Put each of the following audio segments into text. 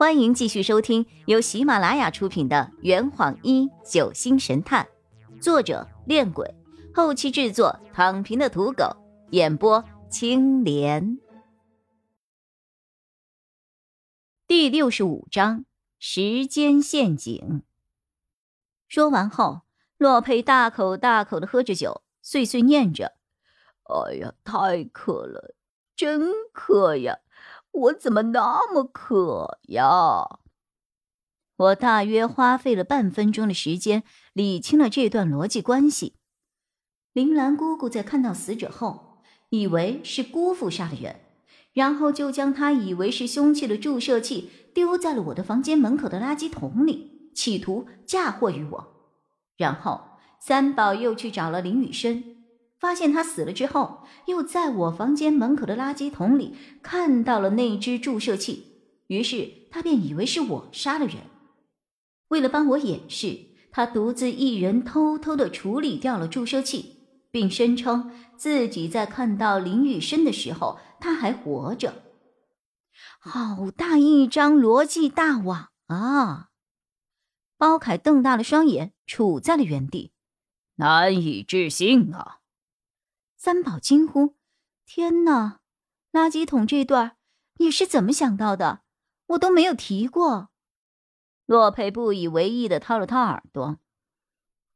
欢迎继续收听由喜马拉雅出品的《圆谎一九星神探》，作者：恋鬼，后期制作：躺平的土狗，演播：青莲。第六十五章：时间陷阱。说完后，洛佩大口大口的喝着酒，碎碎念着：“哎呀，太渴了，真渴呀！”我怎么那么渴呀？我大约花费了半分钟的时间理清了这段逻辑关系。铃兰姑姑在看到死者后，以为是姑父杀的人，然后就将他以为是凶器的注射器丢在了我的房间门口的垃圾桶里，企图嫁祸于我。然后三宝又去找了林雨生。发现他死了之后，又在我房间门口的垃圾桶里看到了那只注射器，于是他便以为是我杀了人。为了帮我掩饰，他独自一人偷偷的处理掉了注射器，并声称自己在看到林雨生的时候他还活着。好大一张逻辑大网啊！包凯瞪大了双眼，杵在了原地，难以置信啊！三宝惊呼：“天哪！垃圾桶这段你是怎么想到的？我都没有提过。”洛佩不以为意的掏了掏耳朵：“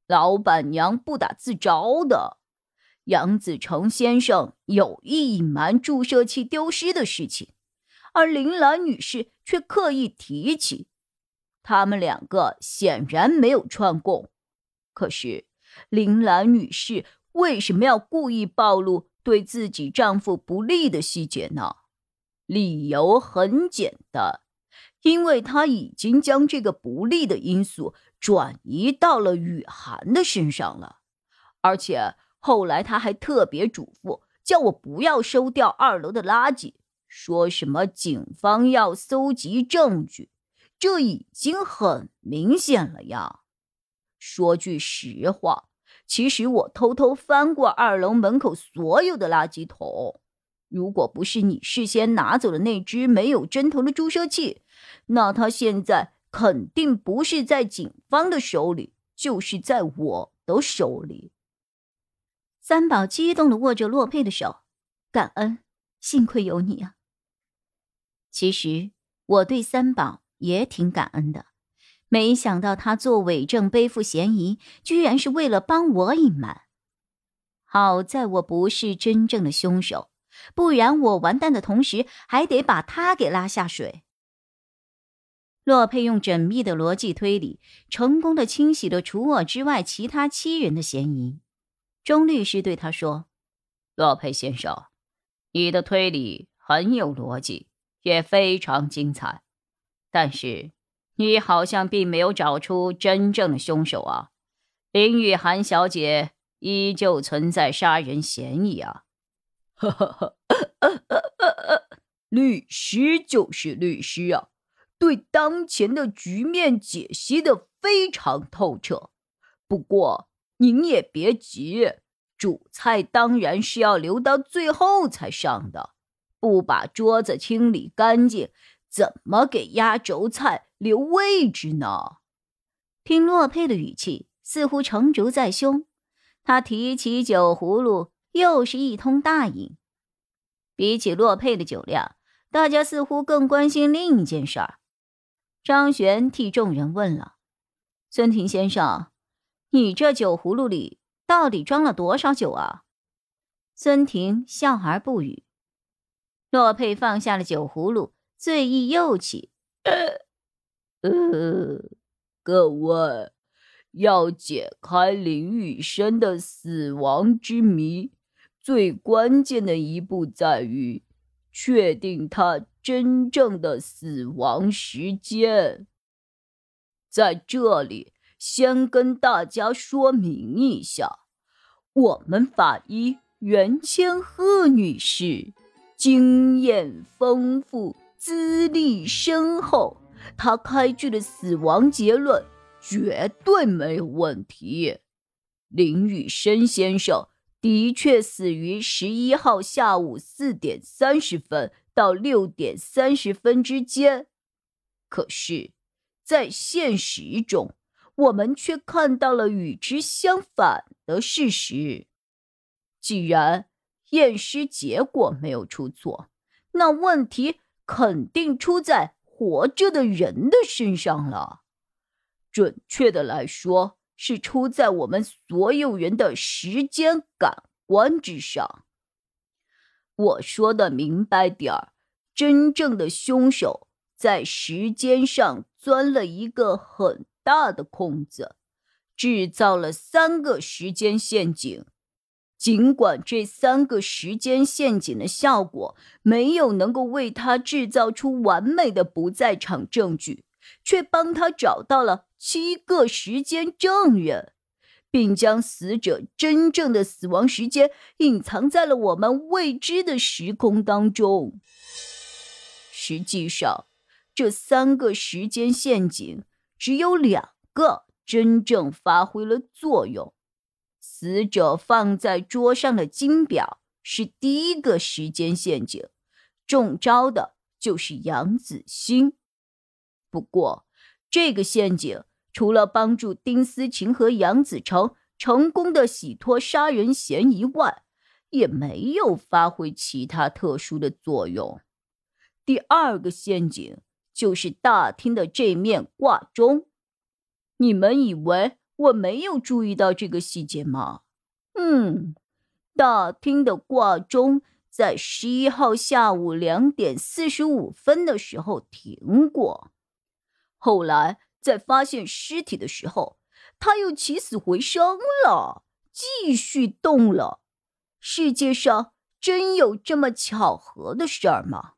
老板娘不打自招的。杨子成先生有意隐瞒注射器丢失的事情，而林兰女士却刻意提起。他们两个显然没有串供。可是林兰女士……”为什么要故意暴露对自己丈夫不利的细节呢？理由很简单，因为她已经将这个不利的因素转移到了雨涵的身上了，而且后来她还特别嘱咐叫我不要收掉二楼的垃圾，说什么警方要搜集证据，这已经很明显了呀。说句实话。其实我偷偷翻过二楼门口所有的垃圾桶，如果不是你事先拿走了那只没有针头的注射器，那它现在肯定不是在警方的手里，就是在我的手里。三宝激动的握着洛佩的手，感恩，幸亏有你啊。其实我对三宝也挺感恩的。没想到他做伪证背负嫌疑，居然是为了帮我隐瞒。好在我不是真正的凶手，不然我完蛋的同时还得把他给拉下水。洛佩用缜密的逻辑推理，成功的清洗了除我之外其他七人的嫌疑。钟律师对他说：“洛佩先生，你的推理很有逻辑，也非常精彩，但是……”你好像并没有找出真正的凶手啊！林雨涵小姐依旧存在杀人嫌疑啊！呵呵呵，律师就是律师啊，对当前的局面解析的非常透彻。不过您也别急，主菜当然是要留到最后才上的，不把桌子清理干净。怎么给压轴菜留位置呢？听洛佩的语气，似乎成竹在胸。他提起酒葫芦，又是一通大饮。比起洛佩的酒量，大家似乎更关心另一件事儿。张璇替众人问了：“孙婷先生，你这酒葫芦里到底装了多少酒啊？”孙婷笑而不语。洛佩放下了酒葫芦。醉意又起，呃，各位，要解开林雨生的死亡之谜，最关键的一步在于确定他真正的死亡时间。在这里，先跟大家说明一下，我们法医袁千鹤女士经验丰富。资历深厚，他开具的死亡结论绝对没有问题。林雨生先生的确死于十一号下午四点三十分到六点三十分之间。可是，在现实中，我们却看到了与之相反的事实。既然验尸结果没有出错，那问题肯定出在活着的人的身上了。准确的来说，是出在我们所有人的时间感官之上。我说的明白点儿，真正的凶手在时间上钻了一个很大的空子，制造了三个时间陷阱。尽管这三个时间陷阱的效果没有能够为他制造出完美的不在场证据，却帮他找到了七个时间证人。并将死者真正的死亡时间隐藏在了我们未知的时空当中。实际上，这三个时间陷阱只有两个真正发挥了作用。死者放在桌上的金表是第一个时间陷阱，中招的就是杨子欣。不过，这个陷阱。除了帮助丁思琴和杨子成成功的洗脱杀人嫌疑外，也没有发挥其他特殊的作用。第二个陷阱就是大厅的这面挂钟。你们以为我没有注意到这个细节吗？嗯，大厅的挂钟在十一号下午两点四十五分的时候停过，后来。在发现尸体的时候，他又起死回生了，继续动了。世界上真有这么巧合的事儿吗？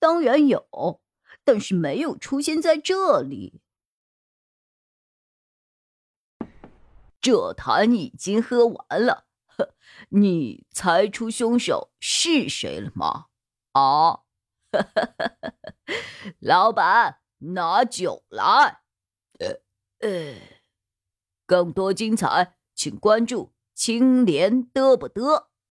当然有，但是没有出现在这里。这坛已经喝完了，呵你猜出凶手是谁了吗？啊，老板，拿酒来。呃呃，更多精彩，请关注青莲嘚不嘚。